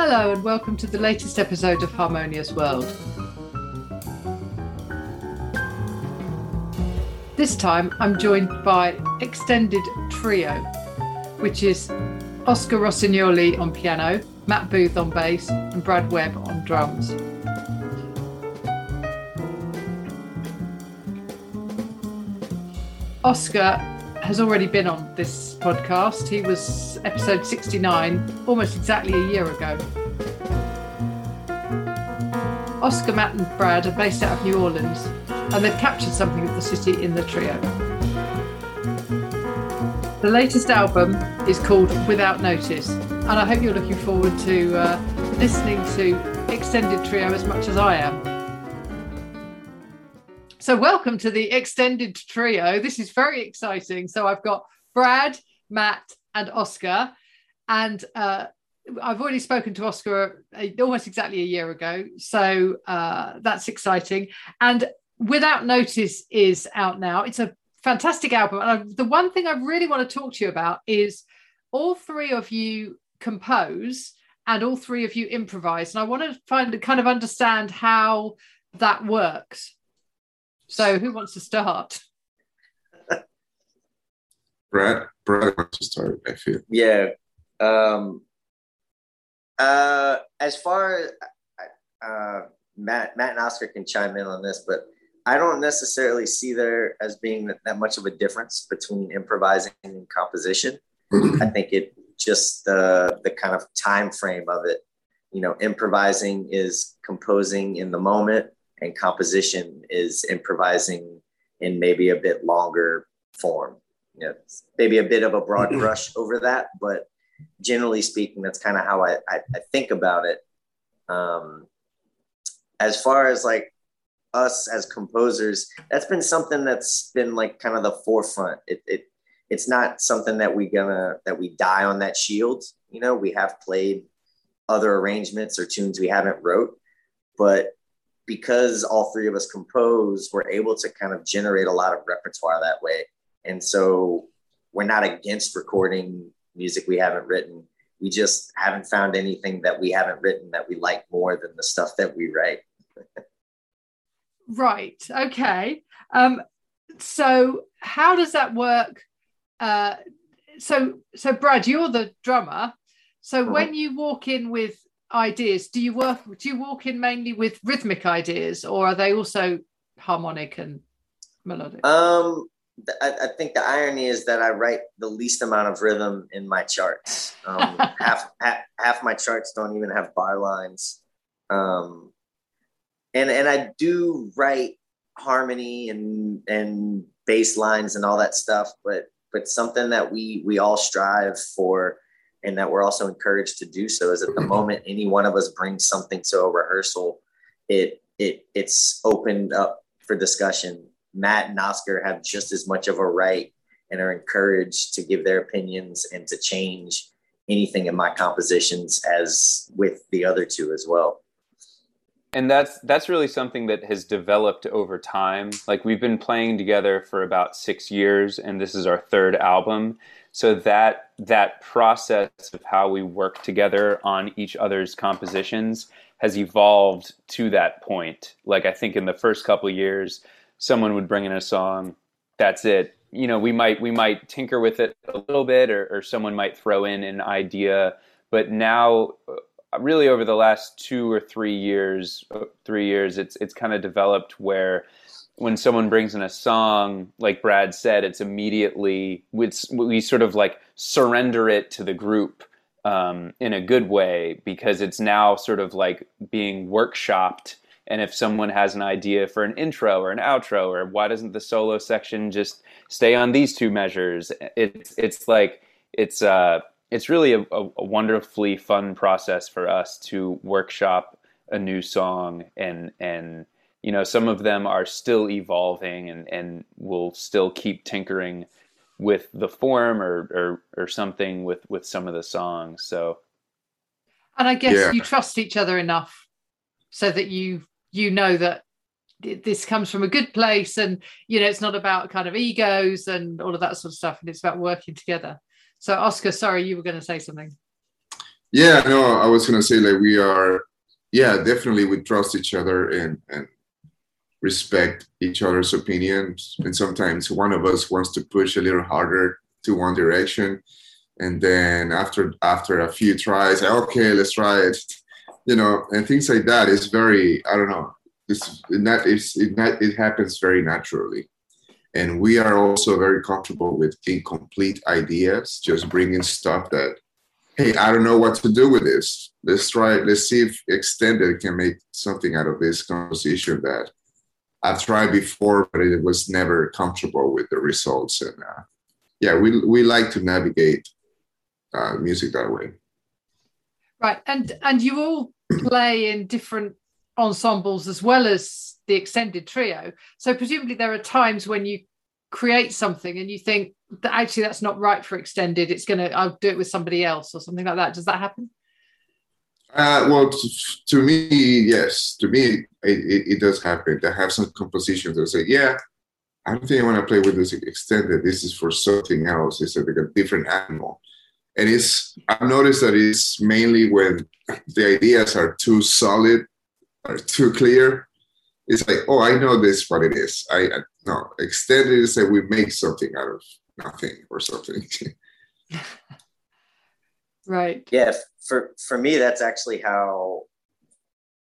Hello, and welcome to the latest episode of Harmonious World. This time I'm joined by Extended Trio, which is Oscar Rossignoli on piano, Matt Booth on bass, and Brad Webb on drums. Oscar has already been on this podcast. He was episode 69, almost exactly a year ago. Oscar, Matt, and Brad are based out of New Orleans, and they've captured something of the city in the trio. The latest album is called Without Notice, and I hope you're looking forward to uh, listening to Extended Trio as much as I am. So, welcome to the extended trio. This is very exciting. So, I've got Brad, Matt, and Oscar. And uh, I've already spoken to Oscar uh, almost exactly a year ago. So, uh, that's exciting. And Without Notice is out now. It's a fantastic album. And I, the one thing I really want to talk to you about is all three of you compose and all three of you improvise. And I want to find kind of understand how that works. So, who wants to start? Brad, Brad wants to start. I feel. Yeah. Um, uh, as far as uh, Matt, Matt and Oscar can chime in on this, but I don't necessarily see there as being that, that much of a difference between improvising and composition. I think it just the the kind of time frame of it. You know, improvising is composing in the moment, and composition is improvising in maybe a bit longer form. You know, maybe a bit of a broad brush over that, but generally speaking, that's kind of how I, I, I, think about it. Um, as far as like us as composers, that's been something that's been like kind of the forefront. It, it it's not something that we gonna that we die on that shield. You know, we have played other arrangements or tunes we haven't wrote, but because all three of us compose, we're able to kind of generate a lot of repertoire that way. And so we're not against recording music we haven't written. We just haven't found anything that we haven't written that we like more than the stuff that we write. right. Okay. Um, so how does that work? Uh, so so Brad, you're the drummer. So uh-huh. when you walk in with ideas. Do you work do you walk in mainly with rhythmic ideas or are they also harmonic and melodic? Um I, I think the irony is that I write the least amount of rhythm in my charts. Um, half, half half my charts don't even have bar lines, um, and and I do write harmony and and bass lines and all that stuff, but but something that we we all strive for and that we're also encouraged to do so is at the mm-hmm. moment any one of us brings something to a rehearsal it it it's opened up for discussion. Matt and oscar have just as much of a right and are encouraged to give their opinions and to change anything in my compositions as with the other two as well and that's that's really something that has developed over time. Like we've been playing together for about six years and this is our third album. So that that process of how we work together on each other's compositions has evolved to that point. Like i think in the first couple years someone would bring in a song that's it. You know we might we might tinker with it a little bit or, or someone might throw in an idea but now really over the last two or three years uh, three years it's it's kind of developed where when someone brings in a song, like Brad said, it's immediately we sort of like surrender it to the group um, in a good way because it's now sort of like being workshopped. And if someone has an idea for an intro or an outro, or why doesn't the solo section just stay on these two measures? It's it's like it's uh it's really a, a wonderfully fun process for us to workshop a new song and and you know some of them are still evolving and and will still keep tinkering with the form or or, or something with with some of the songs so and i guess yeah. you trust each other enough so that you you know that this comes from a good place and you know it's not about kind of egos and all of that sort of stuff and it's about working together so oscar sorry you were going to say something Yeah, no, I was gonna say like we are, yeah, definitely we trust each other and and respect each other's opinions. And sometimes one of us wants to push a little harder to one direction, and then after after a few tries, okay, let's try it, you know, and things like that is very I don't know. It's not it's it, not, it happens very naturally. And we are also very comfortable with incomplete ideas, just bringing stuff that hey, I don't know what to do with this. Let's try, let's see if Extended can make something out of this composition that I've tried before, but it was never comfortable with the results. And uh, yeah, we, we like to navigate uh, music that way. Right. And, and you all play in different ensembles as well as the extended trio. So presumably there are times when you create something and you think that actually that's not right for extended it's gonna i'll do it with somebody else or something like that. Does that happen? Uh, well to, to, me yes. To me it, it, it, does happen. To have some compositions that say yeah i don't think i want to play with this extended. This is for something else. It's like a different animal. And it's i've noticed that it's mainly when the ideas are too solid or too clear it's like, oh, I know this what it is. I no extended is that we make something out of nothing or something. right. Yeah. For for me, that's actually how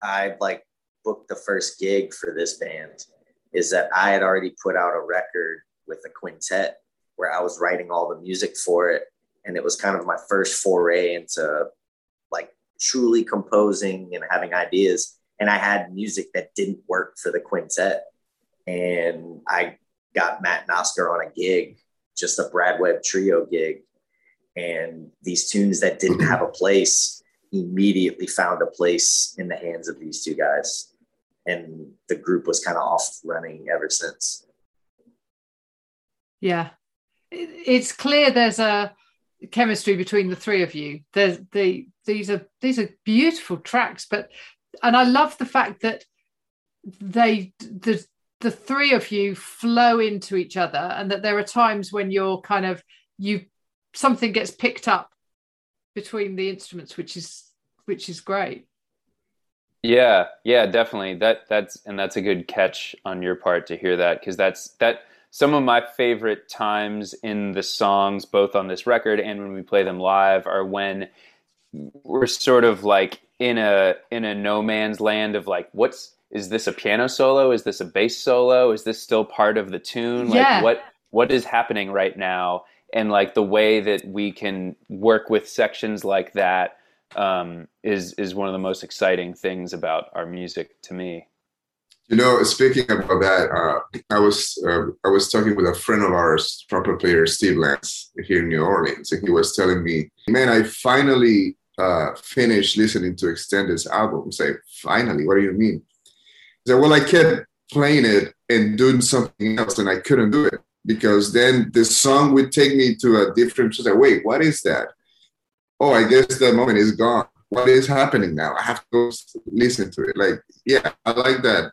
I like booked the first gig for this band. Is that I had already put out a record with a quintet where I was writing all the music for it, and it was kind of my first foray into like truly composing and having ideas and I had music that didn't work for the quintet. And I got Matt and Oscar on a gig, just a Brad Webb trio gig. And these tunes that didn't have a place immediately found a place in the hands of these two guys. And the group was kind of off running ever since. Yeah. It's clear there's a chemistry between the three of you. There's the these are these are beautiful tracks, but and I love the fact that they the the three of you flow into each other and that there are times when you're kind of you something gets picked up between the instruments which is which is great. Yeah yeah definitely. That that's and that's a good catch on your part to hear that because that's that some of my favorite times in the songs both on this record and when we play them live are when we're sort of like in a in a no man's land of like what's is this a piano solo is this a bass solo is this still part of the tune like yeah. what what is happening right now and like the way that we can work with sections like that um, is is one of the most exciting things about our music to me you know speaking about that uh, i was uh, i was talking with a friend of ours trumpet player steve lance here in new orleans and he was telling me man i finally uh, finished listening to Extended's album. Say, finally, what do you mean? Said, well, I kept playing it and doing something else, and I couldn't do it because then the song would take me to a different. Say, wait, what is that? Oh, I guess the moment is gone. What is happening now? I have to listen to it. Like, yeah, I like that.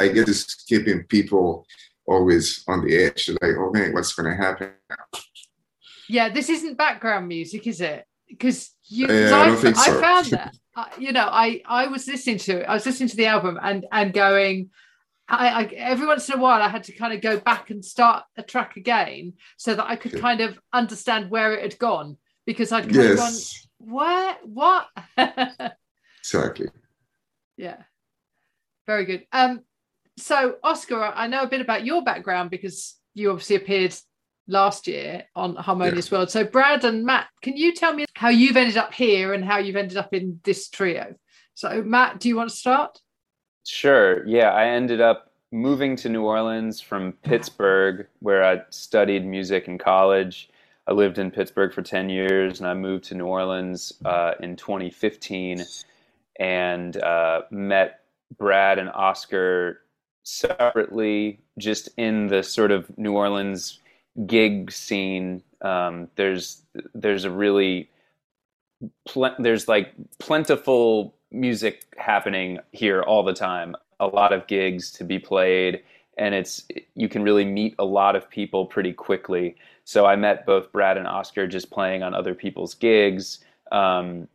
I guess it's keeping people always on the edge. Like, oh man, what's going to happen now? Yeah, this isn't background music, is it? Because you yeah, I, I, I, found that uh, you know I I was listening to it I was listening to the album and and going I, I, every once in a while I had to kind of go back and start a track again so that I could kind of understand where it had gone because I'd kind yes. of gone where what? Exactly. Yeah. Very good. Um so Oscar I know a bit about your background because you obviously appeared last year on Harmonious yeah. World. So, Brad and Matt, can you tell me how you've ended up here and how you've ended up in this trio? So, Matt, do you want to start? Sure. Yeah, I ended up moving to New Orleans from Pittsburgh, where I studied music in college. I lived in Pittsburgh for 10 years and I moved to New Orleans uh, in 2015 and uh, met Brad and Oscar separately, just in the sort of New Orleans gig scene. Um, there's there's a really pl- there's like plentiful music happening here all the time. A lot of gigs to be played, and it's you can really meet a lot of people pretty quickly. So I met both Brad and Oscar just playing on other people's gigs. Um,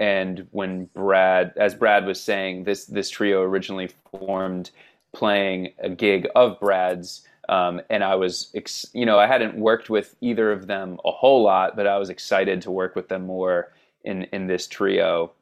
and when Brad, as Brad was saying, this this trio originally formed playing a gig of Brad's. Um, and I was, ex- you know, I hadn't worked with either of them a whole lot, but I was excited to work with them more in in this trio.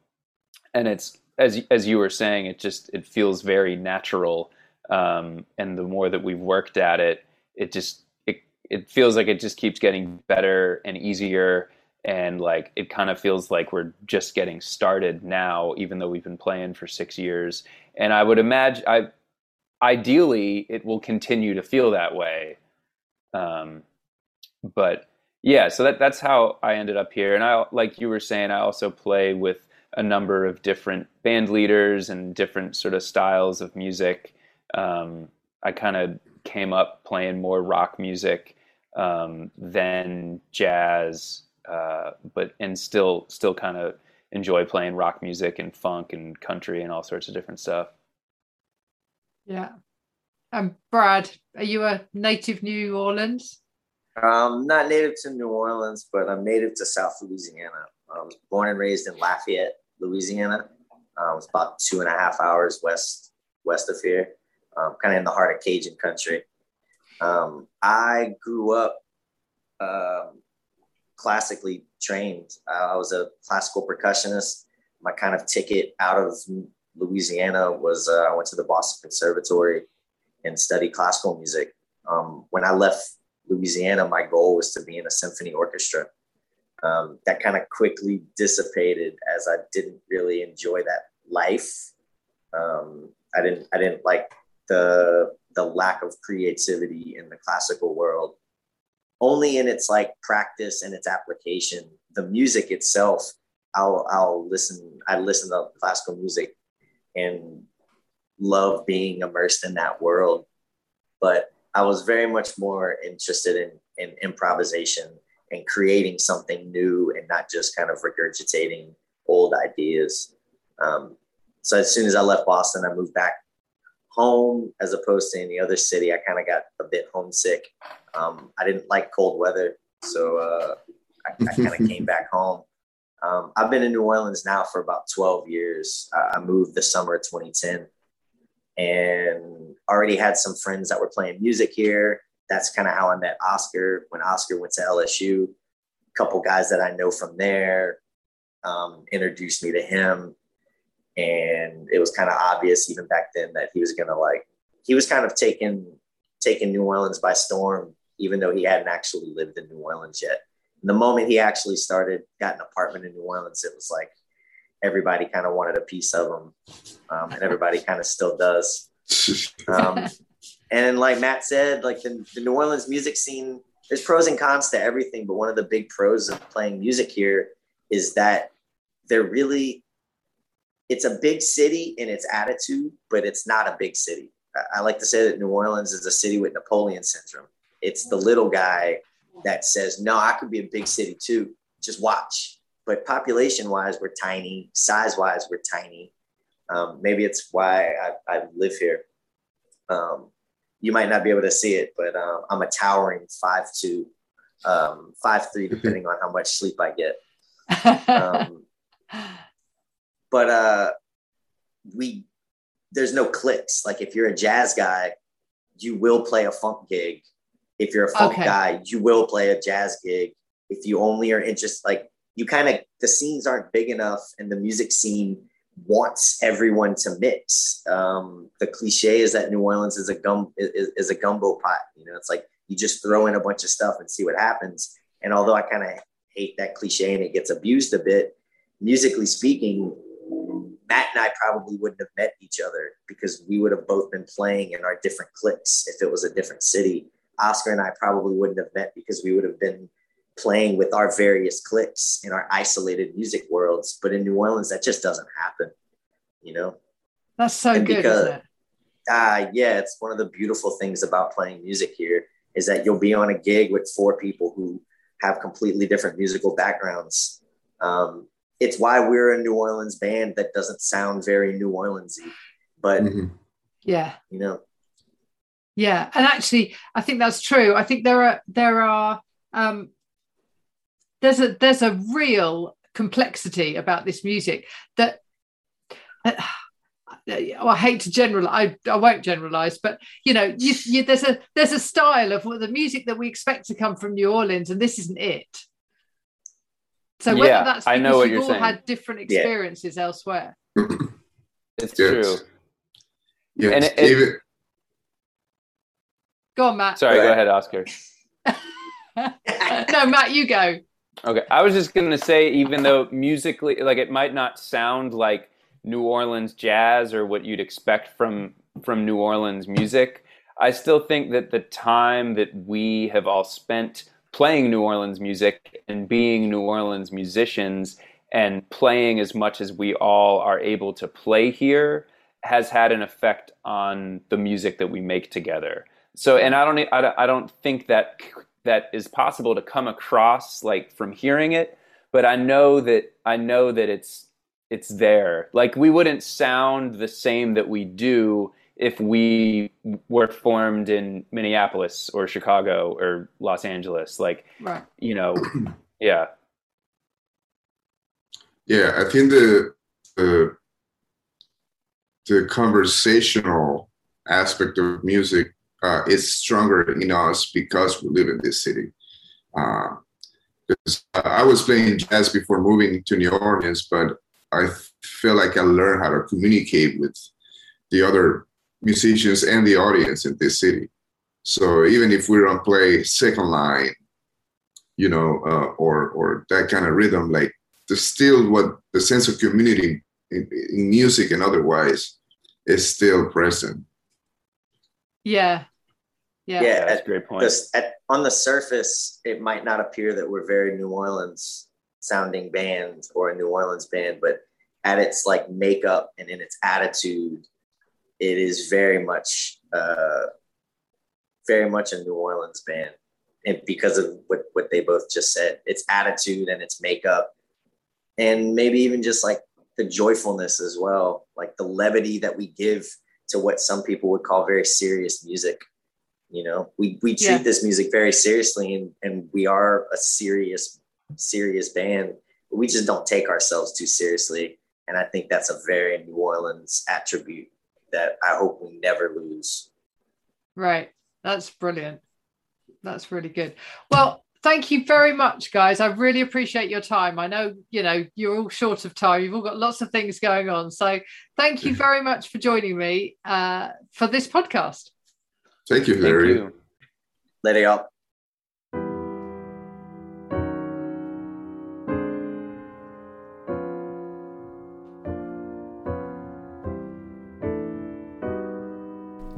And it's as as you were saying, it just it feels very natural. Um, and the more that we've worked at it, it just it it feels like it just keeps getting better and easier. And like it kind of feels like we're just getting started now, even though we've been playing for six years. And I would imagine I ideally it will continue to feel that way. Um, but yeah, so that that's how I ended up here. And I like you were saying, I also play with a number of different band leaders and different sort of styles of music. Um, I kind of came up playing more rock music um, than jazz, uh, but and still still kind of enjoy playing rock music and funk and country and all sorts of different stuff. Yeah. And um, Brad, are you a native New Orleans? Um, not native to New Orleans, but I'm native to South Louisiana. I was born and raised in Lafayette, Louisiana. Uh, was about two and a half hours west west of here, um, kind of in the heart of Cajun country. Um, I grew up um, classically trained. I was a classical percussionist. My kind of ticket out of Louisiana was uh, I went to the Boston Conservatory and studied classical music. Um, when I left Louisiana, my goal was to be in a symphony orchestra. Um, that kind of quickly dissipated as I didn't really enjoy that life. Um, I didn't I didn't like the the lack of creativity in the classical world. Only in its like practice and its application. The music itself, I'll I'll listen. I listen to classical music and love being immersed in that world. But I was very much more interested in, in improvisation and creating something new and not just kind of regurgitating old ideas. Um, so as soon as I left Boston, I moved back home as opposed to any other city. I kind of got a bit homesick. Um, I didn't like cold weather, so uh, I, I kind of came back home. Um, I've been in New Orleans now for about 12 years. Uh, I moved the summer of 2010 and already had some friends that were playing music here. That's kind of how I met Oscar when Oscar went to LSU. A couple guys that I know from there um, introduced me to him. And it was kind of obvious even back then that he was going to like, he was kind of taking, taking New Orleans by storm, even though he hadn't actually lived in New Orleans yet the moment he actually started, got an apartment in New Orleans, it was like everybody kind of wanted a piece of him, um, and everybody kind of still does. Um, and like Matt said, like the, the New Orleans music scene, there's pros and cons to everything, but one of the big pros of playing music here is that they're really it's a big city in its attitude, but it's not a big city. I like to say that New Orleans is a city with Napoleon syndrome. It's the little guy that says, no, I could be a big city too. Just watch. But population wise, we're tiny. Size wise, we're tiny. Um, maybe it's why I, I live here. Um, you might not be able to see it, but um, I'm a towering five two, um, five three, depending on how much sleep I get. Um, but uh, we there's no cliques. Like if you're a jazz guy, you will play a funk gig if you're a funk okay. guy, you will play a jazz gig. If you only are interested, like you kind of, the scenes aren't big enough and the music scene wants everyone to mix. Um, the cliche is that New Orleans is a gum is, is a gumbo pot. You know, it's like you just throw in a bunch of stuff and see what happens. And although I kind of hate that cliche and it gets abused a bit, musically speaking, Matt and I probably wouldn't have met each other because we would have both been playing in our different cliques if it was a different city. Oscar and I probably wouldn't have met because we would have been playing with our various cliques in our isolated music worlds. But in New Orleans, that just doesn't happen, you know? That's so and good. Because, uh, yeah, it's one of the beautiful things about playing music here is that you'll be on a gig with four people who have completely different musical backgrounds. Um, it's why we're a New Orleans band that doesn't sound very New Orleansy, but mm-hmm. yeah, you know, yeah and actually i think that's true i think there are there are um there's a there's a real complexity about this music that uh, I hate to generalize. I, I won't generalize, but you know, you, you, there's a there's a style of the music that we expect to come from New Orleans, and this isn't it. So whether Yeah, that's I because know what you've you're all saying. had different Yeah. experiences elsewhere. It's Yes. true. Yes, And it- it- even Go on, Matt. Sorry, Go go ahead. ahead, Oscar. no, Matt, you go. Okay, I was just gonna say, even though musically, like it might not sound like New Orleans jazz or what you'd expect from from New Orleans music, I still think that the time that we have all spent playing New Orleans music and being New Orleans musicians and playing as much as we all are able to play here has had an effect on the music that we make together. So, and I don't, e, I don't, I don't think that that is possible to come across like from hearing it, but I know that I know that it's it's there. Like we wouldn't sound the same that we do if we were formed in Minneapolis or Chicago or Los Angeles. Like Right. you know, yeah, yeah, I think the the the conversational aspect of music uh, is stronger in us because we live in this city. Uh, I was playing jazz before moving to New Orleans, but I feel like I learned how to communicate with the other musicians and the audience in this city. So even if we don't play second line, you know, uh, or or that kind of rhythm, like there's still what the sense of community in, in music and otherwise is still present. Yeah. Yeah. Yeah, that's a at, great point. this, at, on the surface, it might not appear that we're very New Orleans sounding band or a New Orleans band, but at its like makeup and in its attitude, it is very much, uh, very much a New Orleans band. And because of what, what they both just said, its attitude and its makeup, and maybe even just like the joyfulness as well, like the levity that we give to what some people would call very serious music you know we we treat Yeah. this music very seriously and and we are a serious serious band but we just don't take ourselves too seriously and i think that's a very new orleans attribute that i hope we never lose Right. That's brilliant. That's really good. Well, thank you very much, guys. I really appreciate your time. I know, you know, you're all short of time. You've all got lots of things going on. So thank you very much for joining me uh, for this podcast. Thank you, Thank Larry. you. later y'all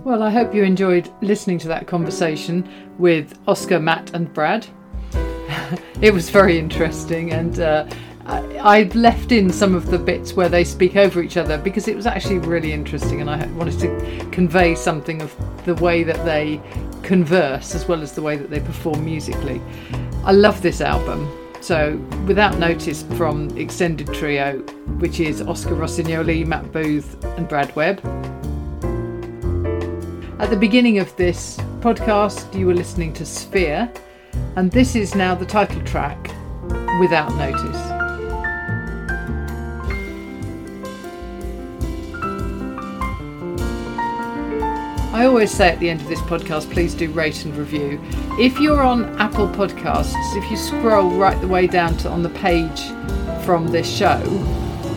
Well, I hope you enjoyed listening to that conversation with Oscar, Matt, and Brad. it was very interesting, and uh, I, I've left in some of the bits where they speak over each other because it was actually really interesting, and I wanted to convey something of the way that they converse as well as the way that they perform musically. I love this album. So, Without Notice from Extended Trio, which is Oscar Rossignoli, Matt Booth, and Brad Webb. At the beginning of this podcast, you were listening to Sphere, and this is now the title track, Without Notice. I always say at the end of this podcast, please do rate and review. If you're on Apple Podcasts, if you scroll right the way down to on the page from this show,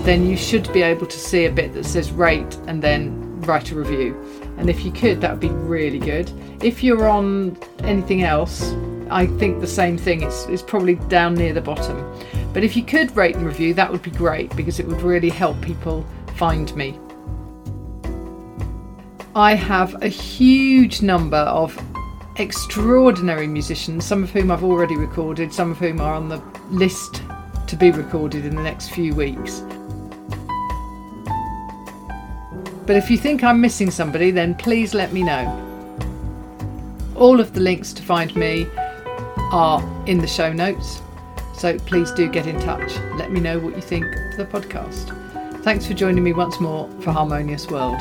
then you should be able to see a bit that says rate and then write a review. And if you could, that would be really good. If you're on anything else, I think the same thing. It's, it's probably down near the bottom. But if you could rate and review, that would be great because it would really help people find me. I have a huge number of extraordinary musicians, some of whom I've already recorded, some of whom are on the list to be recorded in the next few weeks. But if you think I'm missing somebody, then please let me know. All of the links to find me are in the show notes, so please do get in touch. Let me know what you think of the podcast. Thanks for joining me once more for Harmonious World.